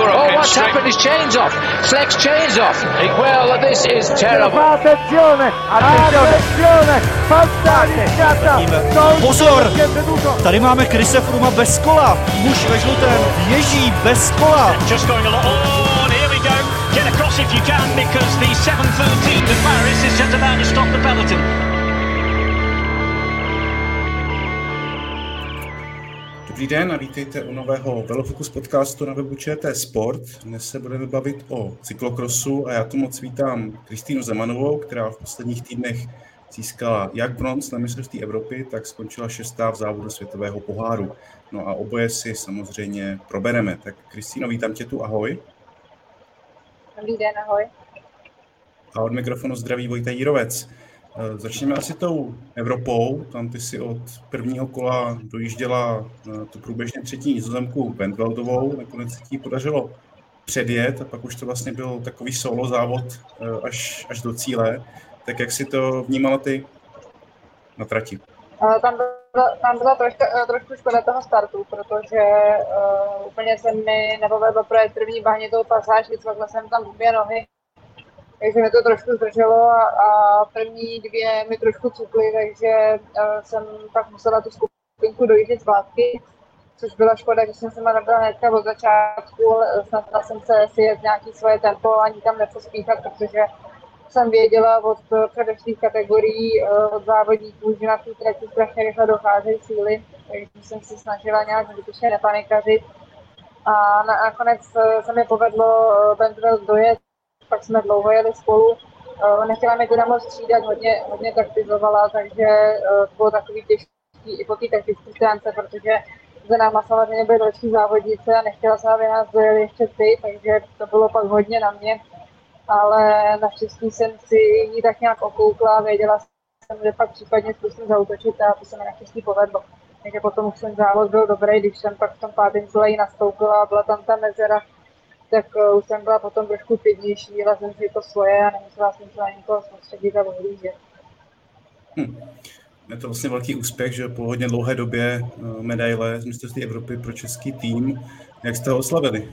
Oh, what's happened? His chain's off. Flex chain's off. Well, this is terrible. Attenzione, attenzione, fantasticata. Pozor, tady máme Krise Fruma bez kola. Muž ve žlutém ježí bez kola. Just going along. Oh, and here we go. Get across if you can because the 713 to Paris is just about to stop the peloton. Dobrý den a vítejte u nového Velofocus podcastu na webu ČT Sport. Dnes se budeme bavit o cyklokrosu a já tu moc vítám Kristýnu Zemanovou, která v posledních týdnech získala jak bronz na mistrovství Evropy, tak skončila šestá v závodu světového poháru. No a oboje si samozřejmě probereme. Tak Kristýno, vítám tě tu, ahoj. Dobrý den, ahoj. A od mikrofonu zdraví Vojta Jírovec. Eh, začněme asi tou Evropou. Tam ty si od prvního kola dojížděla eh, tu průběžně třetí nizozemku Bentveldovou. Nakonec se ti podařilo předjet a pak už to vlastně byl takový solo závod eh, až, až do cíle. Tak jak si to vnímala ty na trati? Tam byla, tam byla trošku, trošku škoda toho startu, protože uh, úplně se mi nepovedlo projet první bahnitou pasáž, vycvakla jsem tam dvě nohy takže mě to trošku zdrželo a, a první dvě mi trošku cukly, takže uh, jsem pak musela tu skupinku dojíždět zpátky, což byla škoda, že jsem se má nabila hnedka od začátku, snažila jsem se si jet nějaký svoje tempo a nikam nepospíchat, protože jsem věděla od předešlých kategorií od závodníků, že na té trati strašně rychle docházejí síly, takže jsem se snažila nějak zbytečně nepanikařit. A nakonec se mi povedlo Bentveld dojet pak jsme dlouho jeli spolu. Uh, nechtěla mi teda moc střídat, hodně, hodně taktizovala, takže uh, to bylo takový těžký i po té taktické stránce, protože za náma samozřejmě byly další závodnice a nechtěla se, aby nás dojeli ještě ty, takže to bylo pak hodně na mě. Ale naštěstí jsem si ji tak nějak okoukla a věděla jsem, že pak případně zkusím zautočit a to se mi naštěstí povedlo. Takže potom už ten závod byl dobrý, když jsem pak v tom pátém kole nastoupila a byla tam ta mezera, tak uh, už jsem byla potom trošku klidnější, jela jsem si to svoje a nemusela jsem se na někoho soustředit a ohlížet. Hm. Je to vlastně velký úspěch, že po hodně dlouhé době uh, medaile z mistrovství Evropy pro český tým. Jak jste ho oslavili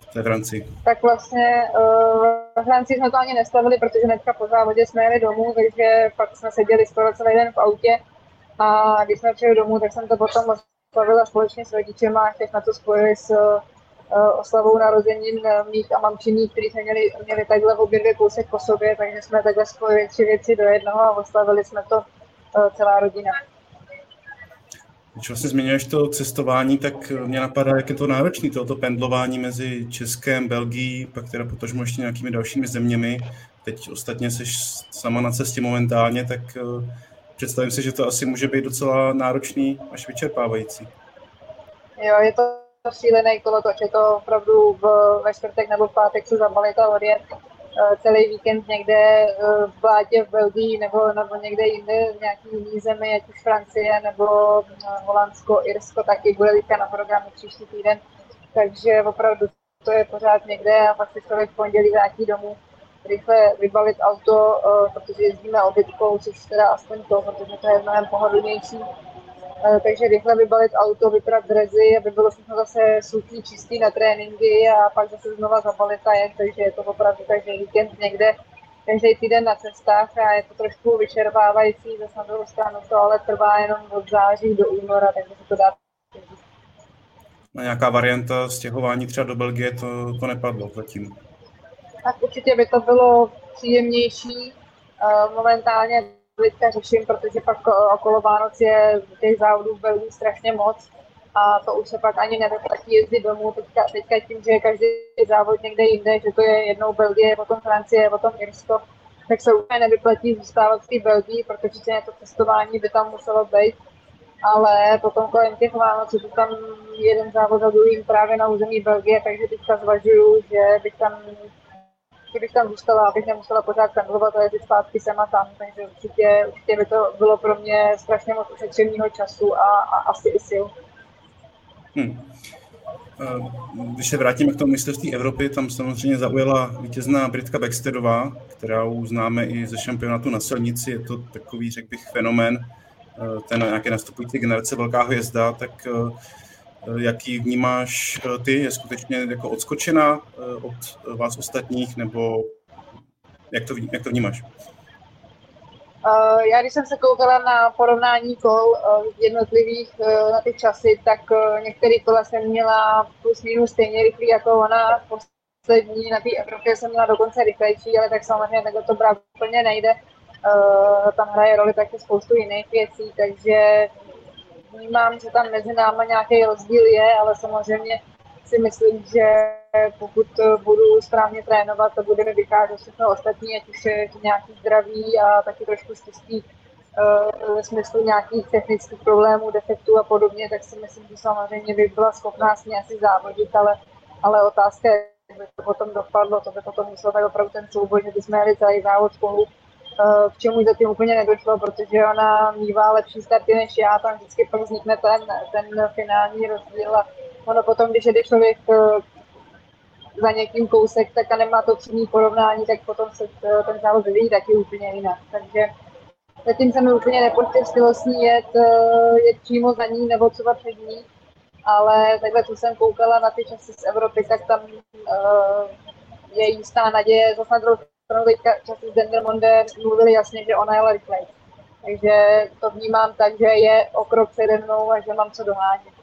v té Francii? Tak vlastně uh, v Francii jsme to ani nestavili, protože hnedka po závodě jsme jeli domů, takže pak jsme seděli skoro celý den v autě a když jsme přijeli domů, tak jsem to potom oslavila společně s rodičema a jsme to spojili s Eh, oslavou narozenin eh, mých a mamčiní, který jsme měli, měli takhle obě dvě kousek po sobě, takže jsme takhle spojili tři věci do jednoho a oslavili jsme to eh, celá rodina. Když vlastně zmiňuješ to cestování, tak mě napadá, jak je to náročné, toto pendlování mezi Českem, Belgií, pak teda potažmo ještě nějakými dalšími zeměmi. Teď ostatně jsi sama na cestě momentálně, tak představím si, že to asi může být docela náročný až vyčerpávající. Jo, je to šílený kolotoč. Je to opravdu v, ve čtvrtek nebo v pátek se zabalit a odjet uh, celý víkend někde uh, v blátě v Belgii nebo, nebo někde jinde v nějaký jiný zemi, ať už Francie nebo uh, Holandsko, Irsko, taky bude teďka na programu příští týden. Takže opravdu to je pořád někde a pak si člověk v pondělí vrátí domů rychle vybavit auto, protože jezdíme obytkou, což teda aspoň to, protože to je mnohem pohodlnější Eh, takže rychle vybalit auto, vyprat drezy, aby bylo všechno zase suchý, čistý na tréninky a pak zase znova zabalit a jet, takže je to opravdu každý víkend někde, každý týden na cestách a je to trošku vyčerpávající, zase na druhou stranu to ale trvá jenom od září do února, takže se to dá na nějaká varianta stěhování třeba do Belgie, to, to nepadlo zatím. Tak určitě by to bylo příjemnější. Eh, momentálně teďka řeším, protože pak eh, okolo Vánoc je těch závodů v Belgii strašně moc a to už se pak ani nevyplatí jezdit domů. Teďka, teďka tím, že je každý závod někde jinde, že to je jednou Belgie, potom Francie, potom Irsko, tak se úplně nevyplatí zůstávat v té Belgii, protože to testování by tam muselo být. Ale potom kolem těch Vánoc je tam jeden závod za druhým právě na území Belgie, takže teďka zvažuju, že bych tam kdybych tam zůstala, abych nemusela pořád pendlovat a jezdit zpátky sem a tam, takže určitě, určitě by to bylo pro mě strašně moc ušetřeného času a, a asi i sil. Hmm. Když se vrátíme k tomu mistrovství Evropy, tam samozřejmě zaujala vítězná Britka Baxterová, kterou známe i ze šampionátu na silnici. Je to takový, řekl bych, fenomén, ten nějaké nastupující generace velká hvězda, tak Jaký vnímáš ty? Je skutečně jako odskočena od vás ostatních, nebo jak to, jak to vnímáš? Já když jsem se koukala na porovnání kol jednotlivých na ty časy, tak některé kola jsem měla plus minus stejně rychlý jako ona. Poslední na té Evropě jsem měla dokonce rychlejší, ale tak samozřejmě takhle to brát úplně nejde. Tam hraje roli taky spoustu jiných věcí, takže vnímám, že tam mezi náma nějaký rozdíl je, ale samozřejmě si myslím, že pokud budu správně trénovat a budeme vycházet všechno ostatní, ať už je nějaký zdraví a taky trošku štěstí eh, ve smyslu nějakých technických problémů, defektů a podobně, tak si myslím, že samozřejmě by byla schopná s ní asi závodit, ale, ale otázka je, jak by to potom dopadlo, to by potom muselo tak opravdu ten souboj, že bychom jeli celý závod spolu k čemu zatím úplně nedošlo, protože ona mývá lepší starty než já, tam vždycky pak vznikne ten, ten finální rozdíl a ono potom, když jde člověk eh, za někým kousek, tak a nemá to přímý porovnání, tak potom se eh, ten závod vyvíjí taky úplně jinak. Takže zatím se mi úplně nepoštěstilo s ní jet, jet přímo za ní nebo třeba před ní, ale takhle, co jsem koukala na ty časy z Evropy, tak tam uh, je jistá naděje. Zase na druhou stranu teďka časy s Dendermonde mluvili jasně, že ona jela rychleji. Takže to vnímám tak, že je o krok přede mnou a že mám co dohánět.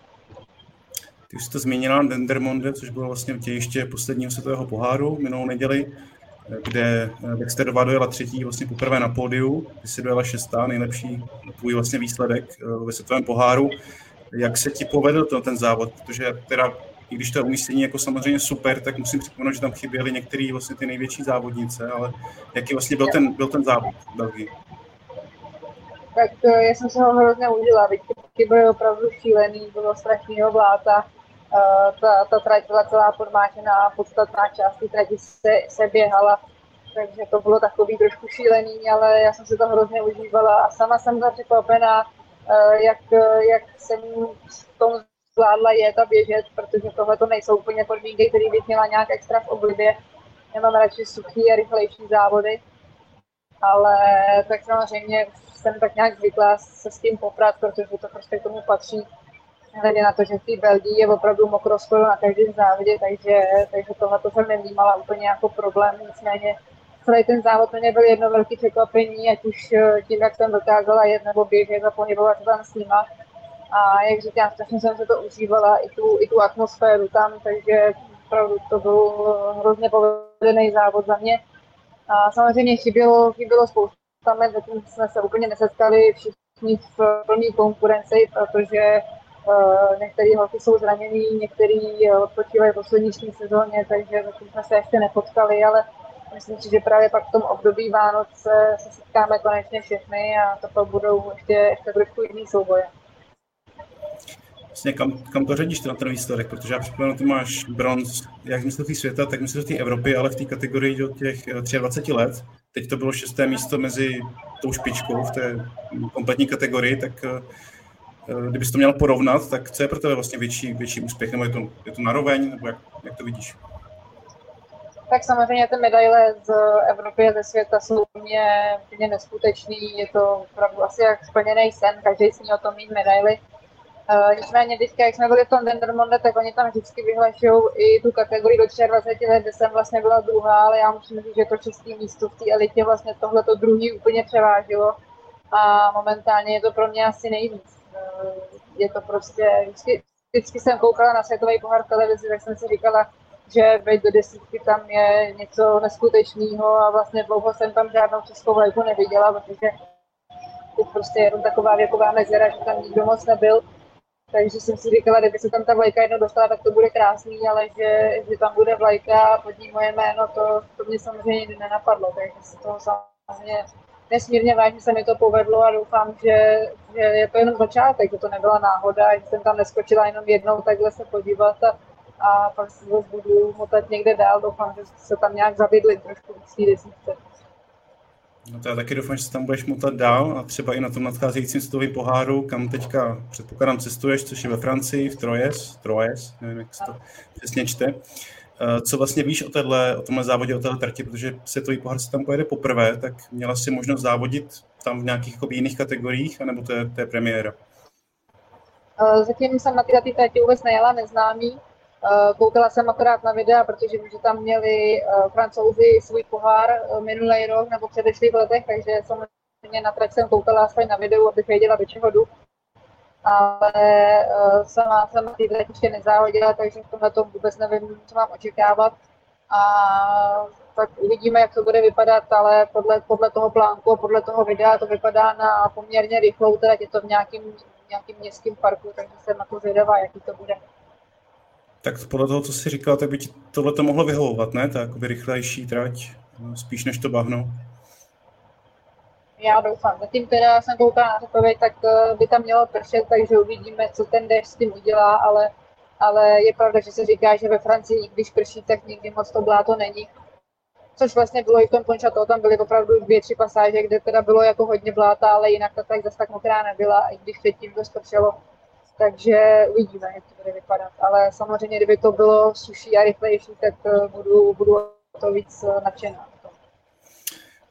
Ty jsi to zmínila Dendermonde, což bylo vlastně tějiště posledního světového poháru minulou neděli, kde Dexter Dová dojela třetí vlastně poprvé na pódiu, ty si dojela šestá, nejlepší tvůj vlastně výsledek eh, ve světovém poháru. Jak se ti povedl to, ten závod? Protože teda i když to umístění jako samozřejmě super, tak musím připomenout, že tam chyběly některé vlastně ty největší závodnice, ale jaký vlastně byl ten, byl ten závod v Belgii? Tak já jsem se ho hrozně užila, ty byly opravdu šílený, bylo strašného vláta, uh, ta, ta trať byla celá podmáčená, podstatná část té trati se, se běhala, takže to bylo takový trošku šílený, ale já jsem se to hrozně užívala a sama jsem byla překvapená, uh, jak, jak jsem v tom zvládla jet a běžet, protože tohle to nejsou úplně podmínky, které bych měla nějak extra v oblibě. Já mám radši suchý a rychlejší závody, ale tak samozřejmě jsem tak nějak zvykla se s tím poprat, protože to prostě k tomu patří. Hledě na to, že v té Belgii je opravdu mokro skoro na každém závodě, takže, takže tohle to jsem nevnímala úplně jako problém, nicméně celý ten závod mě byl jedno velké překvapení, ať už tím, jak jsem dokázala jet nebo běžet a pohybovat se tam s nima, a jak říkám, strašně jsem se to užívala, i tu, i tu atmosféru tam, takže opravdu to byl hrozně povedený závod za mě. A samozřejmě chybělo, chybělo spousta met, zatím jsme se úplně nesetkali všichni v plné konkurenci, protože uh, některý holky jsou zraněný, některý odpočívají v poslední sezóně, takže zatím jsme se ještě nepotkali, ale myslím si, že právě pak v tom období Vánoc se, se setkáme konečně všechny a to budou ještě, ještě trošku jiný souboje vlastně kam, kam to řadíš na ten výsledek, protože já připomínám, ty máš bronz jak mistrovství světa, tak mistrovství Evropy, ale v té kategorii do těch 23 eh, let. Teď to bylo šesté místo mezi tou špičkou v té kompletní kategorii, tak eh, eh, kdybys to měl porovnat, tak co je pro tebe vlastně větší, větší úspěch, nebo je to, je to naroveň, nebo jak, jak to vidíš? Tak samozřejmě ty medaile z Evropy a ze světa jsou mě, mě neskutečný, je to opravdu asi jak splněný sen, každý sní o tom mít medaily. Uh, nicméně teďka, jak jsme byli v tom Dendermonde, tak oni tam vždycky vyhlašují i tu kategorii do 23 let, kde jsem vlastně byla druhá, ale já musím říct, že to české místo v té elitě vlastně tohle to druhý úplně převážilo a momentálně je to pro mě asi nejvíc. Uh, je to prostě, vždycky, vždycky jsem koukala na světový pohár televizi, tak jsem si říkala, že veď do desítky tam je něco neskutečného a vlastně dlouho jsem tam žádnou českou vlajku neviděla, protože teď prostě je jenom taková věková mezera, že tam nikdo moc nebyl takže jsem si říkala, kdyby se tam ta vlajka jednou dostala, tak to bude krásný, ale že, že tam bude vlajka a pod ní moje jméno, to, to mě samozřejmě nikdy nenapadlo, takže se toho samozřejmě nesmírně vážně se mi to povedlo a doufám, že, že je to jenom začátek, že to nebyla náhoda, že jsem tam neskočila jenom jednou takhle se podívat a, a pak se budu motat někde dál, doufám, že se tam nějak zavidli trošku v té desítce. No to já taky doufám, že se tam budeš motat dál a třeba i na tom nadcházejícím světovém poháru, kam teďka předpokládám cestuješ, což je ve Francii, v Troyes, Troyes, nevím, jak se to přesně čte. Eh, co vlastně víš o, téhle, o tomhle závodě, o téhle trati, protože světový pohár se tam pojede poprvé, tak měla si možnost závodit tam v nějakých jako jiných kategoriích, anebo to je, to je premiéra? Zatím jsem na ty trati vůbec nejela neznámý, Koukala jsem akorát na videa, protože vím, že tam měli francouzi svůj pohár minulý rok nebo předešlých letech, takže samozřejmě na trať jsem koukala aspoň na videu, abych věděla, do čeho jdu ale sama jsem ty ještě nezáhodila, takže v tomhle tom vůbec nevím, co mám očekávat. A tak uvidíme, jak to bude vypadat, ale podle, podle toho plánku a podle toho videa to vypadá na poměrně rychlou, teda je to v nějakým, nějakým městském parku, takže jsem na to zvědavá, jaký to bude. Tak podle toho, co jsi říkal, tak by ti tohle to mohlo vyhovovat, ne? Tak by rychlejší trať, spíš než to bahno já doufám. Zatím teda jsem koukala na předpověď, tak eh, by tam mělo pršet, takže uvidíme, co ten déšť s tím udělá, ale, ale je pravda, že se říká, že ve Francii, když prší, tak nikdy moc to bláto není. Což vlastně bylo i v tom Pončato, tam byly opravdu dvě, tři pasáže, kde teda bylo jako hodně bláta, ale jinak to tak zase tak mokrá nebyla, i když předtím to spršelo. Takže uvidíme, jak to bude vypadat. Ale samozřejmě, kdyby to bylo suší a rychlejší, tak eh, budu, budu to víc eh, nadšená.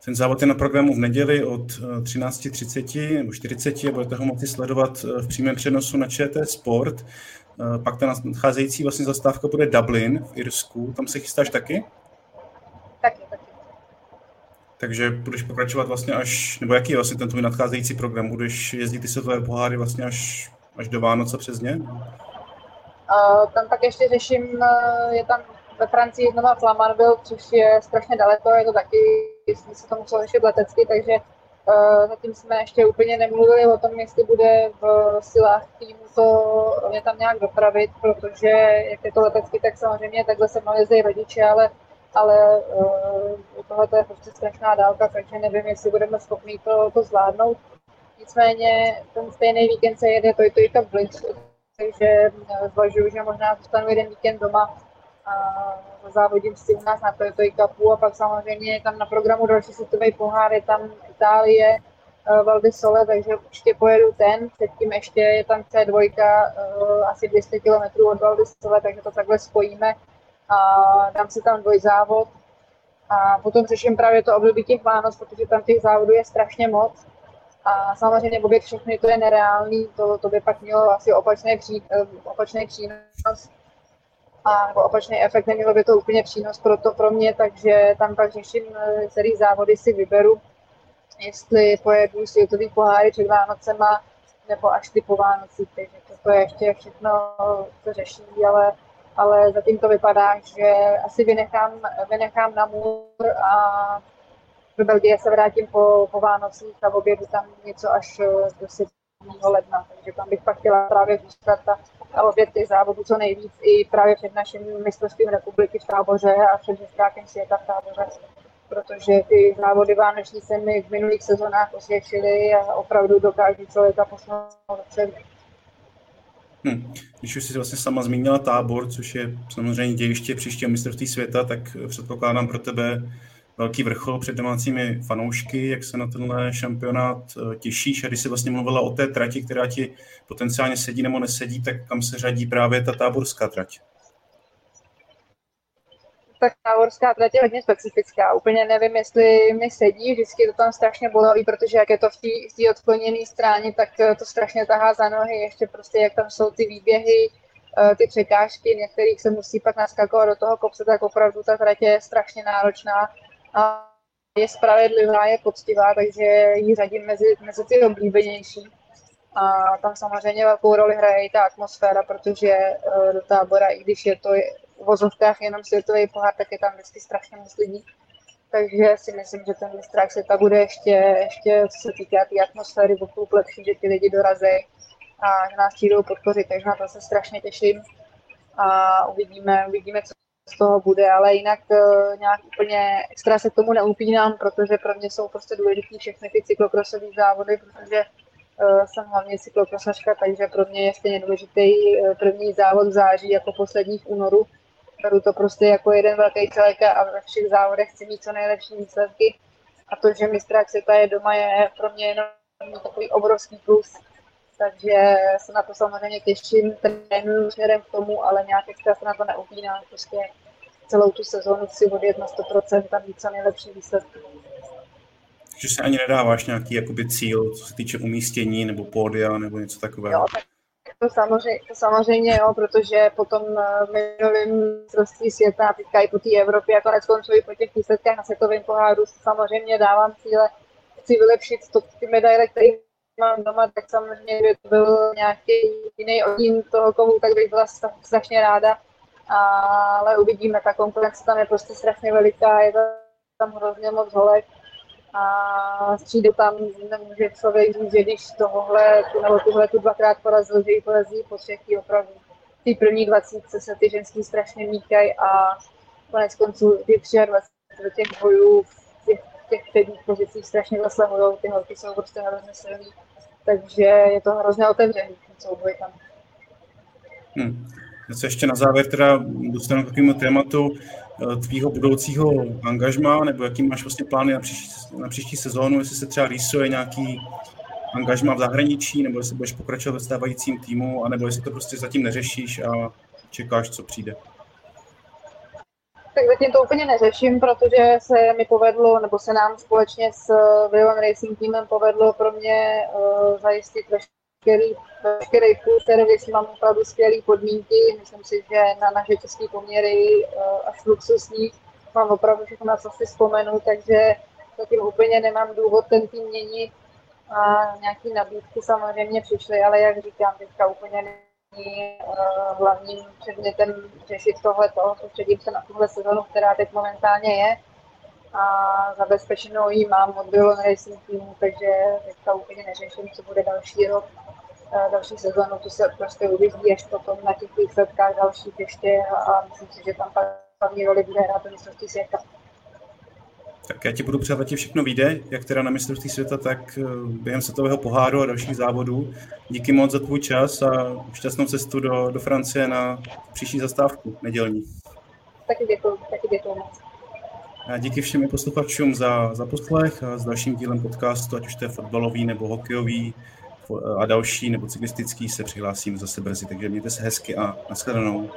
Ten závod je na programu v neděli od 13.30 eh, nebo 40 a budete ho moci sledovat v přímém přenosu na ČT Sport. Pak ta nadcházející vlastně zastávka bude Dublin v Irsku. Tam se chystáš taky? Taky, taky. Takže budeš pokračovat vlastně až, nebo jaký je vlastně ten tvůj nadcházející program? Budeš jezdit ty světové poháry vlastně až, až do Vánoce přes ně? Uh, tam pak ještě řeším, je tam ve Francii znova Flamanville, což je strašně daleko, je to taky, jestli se to muselo řešit letecky, takže uh, zatím jsme ještě úplně nemluvili o tom, jestli bude v silách týmu to mě tam nějak dopravit, protože jak je to letecky, tak samozřejmě takhle se mali jezdí rodiče, ale ale uh, tohle je prostě strašná dálka, takže nevím, jestli budeme schopni to, to zvládnout. Nicméně ten stejný víkend se jede to je to Blitz, takže eh, zvažuju, že možná zůstanu jeden víkend doma a závodím si u nás na Toyota Cupu a pak samozřejmě je tam na programu další světový pohár, je tam Itálie, uh, Val di Sole, takže určitě pojedu ten, předtím ještě je tam C2, uh, eh, asi 200 km od Val di Sole, takže to takhle spojíme a dám si tam dvojzávod a potom řeším právě to období těch Vánoc, protože tam těch závodů je strašně moc. A samozřejmě obět všechny to je nereálný, to, to by pak mělo asi opačný, pří, eh, opačný přínos. A nebo opačný efekt, nemělo by to úplně přínos pro, to, pro mě, takže tam pak řeším, eh, který závody si vyberu, jestli pojedu světový poháry před Vánocema, nebo až ty po Vánocích, takže to je ještě všechno, co řeší, ale, ale zatím to vypadá, že asi vynechám, vynechám na můr a do Belgie se vrátím po, po Vánocích a obědu tam něco až eh, do 7. ledna, takže tam bych pak chtěla právě zůstat a a obět těch závodů co nejvíc i právě před naším mistrovstvím republiky v táboře a před mistrákem světa v táboře protože ty závody vánoční se mi v minulých sezónách osvědčily a opravdu dokáží člověka posunout dopředu. Hmm. Když už jsi vlastně sama zmínila tábor, což je samozřejmě dějiště příštího mistrovství světa, tak předpokládám pro tebe velký vrchol před domácími fanoušky, jak se na tenhle šampionát eh, těšíš a když jsi vlastně mluvila o té trati, která ti potenciálně sedí nebo nesedí, tak kam se řadí právě ta táborská trať? Tak táborská trať je hodně specifická. Úplně nevím, jestli mi sedí, vždycky to tam strašně bolí, protože jak je to v té odkloněné stráně, tak eh, to strašně tahá za nohy, ještě prostě jak tam jsou ty výběhy, eh, ty překážky, některých se musí pak naskakovat do toho kopce, tak opravdu ta trať je strašně náročná a je spravedlivá, je poctivá, takže ji řadím mezi, mezi ty oblíbenější. A tam samozřejmě velkou roli hraje i ta atmosféra, protože eh, do tábora, i když je to v vozovkách jenom světový pohár, tak je tam vždycky strašně moc lidí. Takže si myslím, že ten mistrák světa bude ještě, ještě co se týká té tý atmosféry, pokud lepší, že ty lidi dorazí a že nás přijdou podpořit, takže na to se strašně těším a uvidíme, uvidíme, co z toho bude, ale jinak uh, nějak úplně extra se k tomu neupínám, protože pro mě jsou prostě důležitý všechny ty cyklokrosové závody, protože uh, jsem hlavně cyklokrosařka, takže pro mě je stejně důležitý uh, první závod v září jako poslední v únoru. Beru to prostě jako jeden velký celek a ve všech závodech chci mít co nejlepší výsledky. A to, že mistrák světa je doma, je pro mě jenom takový obrovský plus takže se na to samozřejmě těším, trénuju směrem k tomu, ale nějak extra se na to neupínám, prostě celou tu sezónu si odjet na 100% a mít co nejlepší výsledky. Že se ani nedáváš nějaký jakoby cíl, co se týče umístění nebo pódia nebo něco takového? Jo, tak To samozřejmě, to samozřejmě jo, protože potom v minulém mistrovství světa a teďka i po té Evropě a konec konců i po těch výsledkách na světovém poháru samozřejmě dávám cíle, chci vylepšit to, ty medaile, které mám doma, tak samozřejmě, kdyby to byl nějaký jiný oddíl toho kovu, tak bych byla strašně ráda. Ale uvidíme, ta konkurence tam je prostě strašně veliká, je tam hrozně moc holek a přijde tam, nemůže člověk říct, že když tohle, nebo tuhle tu dvakrát porazil, že ji porazí po třetí opravdu. Ty první dvacítce se ty ženský strašně míkají a konec konců ty 23 do těch bojů v těch, předních pozicích strašně zasahují, ty holky jsou prostě hrozně silný, takže je to hrozně otevřený, ten souboj tam. Hmm. Já se ještě na závěr teda dostanu k takovému tématu eh, tvýho budoucího angažma, nebo jaký máš vlastně plány na příští, na příští sezónu, jestli se třeba rýsuje nějaký angažma v zahraničí, nebo jestli budeš pokračovat ve stávajícím týmu, anebo jestli to prostě zatím neřešíš a čekáš, co přijde. Tak zatím to úplně neřeším, protože se mi povedlo, nebo se nám společně s Willem Racing týmem povedlo pro mě uh, zajistit veškerý, veškerý full servis, mám opravdu skvělé podmínky, myslím si, že na naše české poměry uh, až luxusní, mám opravdu všechno na co si vzpomenu, takže zatím úplně nemám důvod ten tým měnit. A nějaký nabídky samozřejmě přišly, ale jak říkám, teďka úplně není uh, hlavním předmětem řešit tohle, soustředím se na tuhle sezonu, která teď momentálně je a zabezpečenou ji mám od Billon Racing týmu, takže teďka úplně neřeším, co bude další rok, další sezonu, to se prostě uvidí až potom na těch výsledkách dalších ještě a myslím si, že tam hlavní roli bude hrát to mistrovství světa. Tak já ti budu přát, ti všechno vyjde, jak teda na mistrovství světa, tak eh, během světového poháru a dalších závodů. Díky moc za tvůj čas a šťastnou cestu do, do Francie na příští zastávku nedělní. Taky děkuji, taky děkuji moc. A díky všem posluchačům za, za poslech a s dalším dílem podcastu, ať už to je fotbalový nebo hokejový a další nebo cyklistický, se přihlásím zase brzy. Takže mějte se hezky a nashledanou.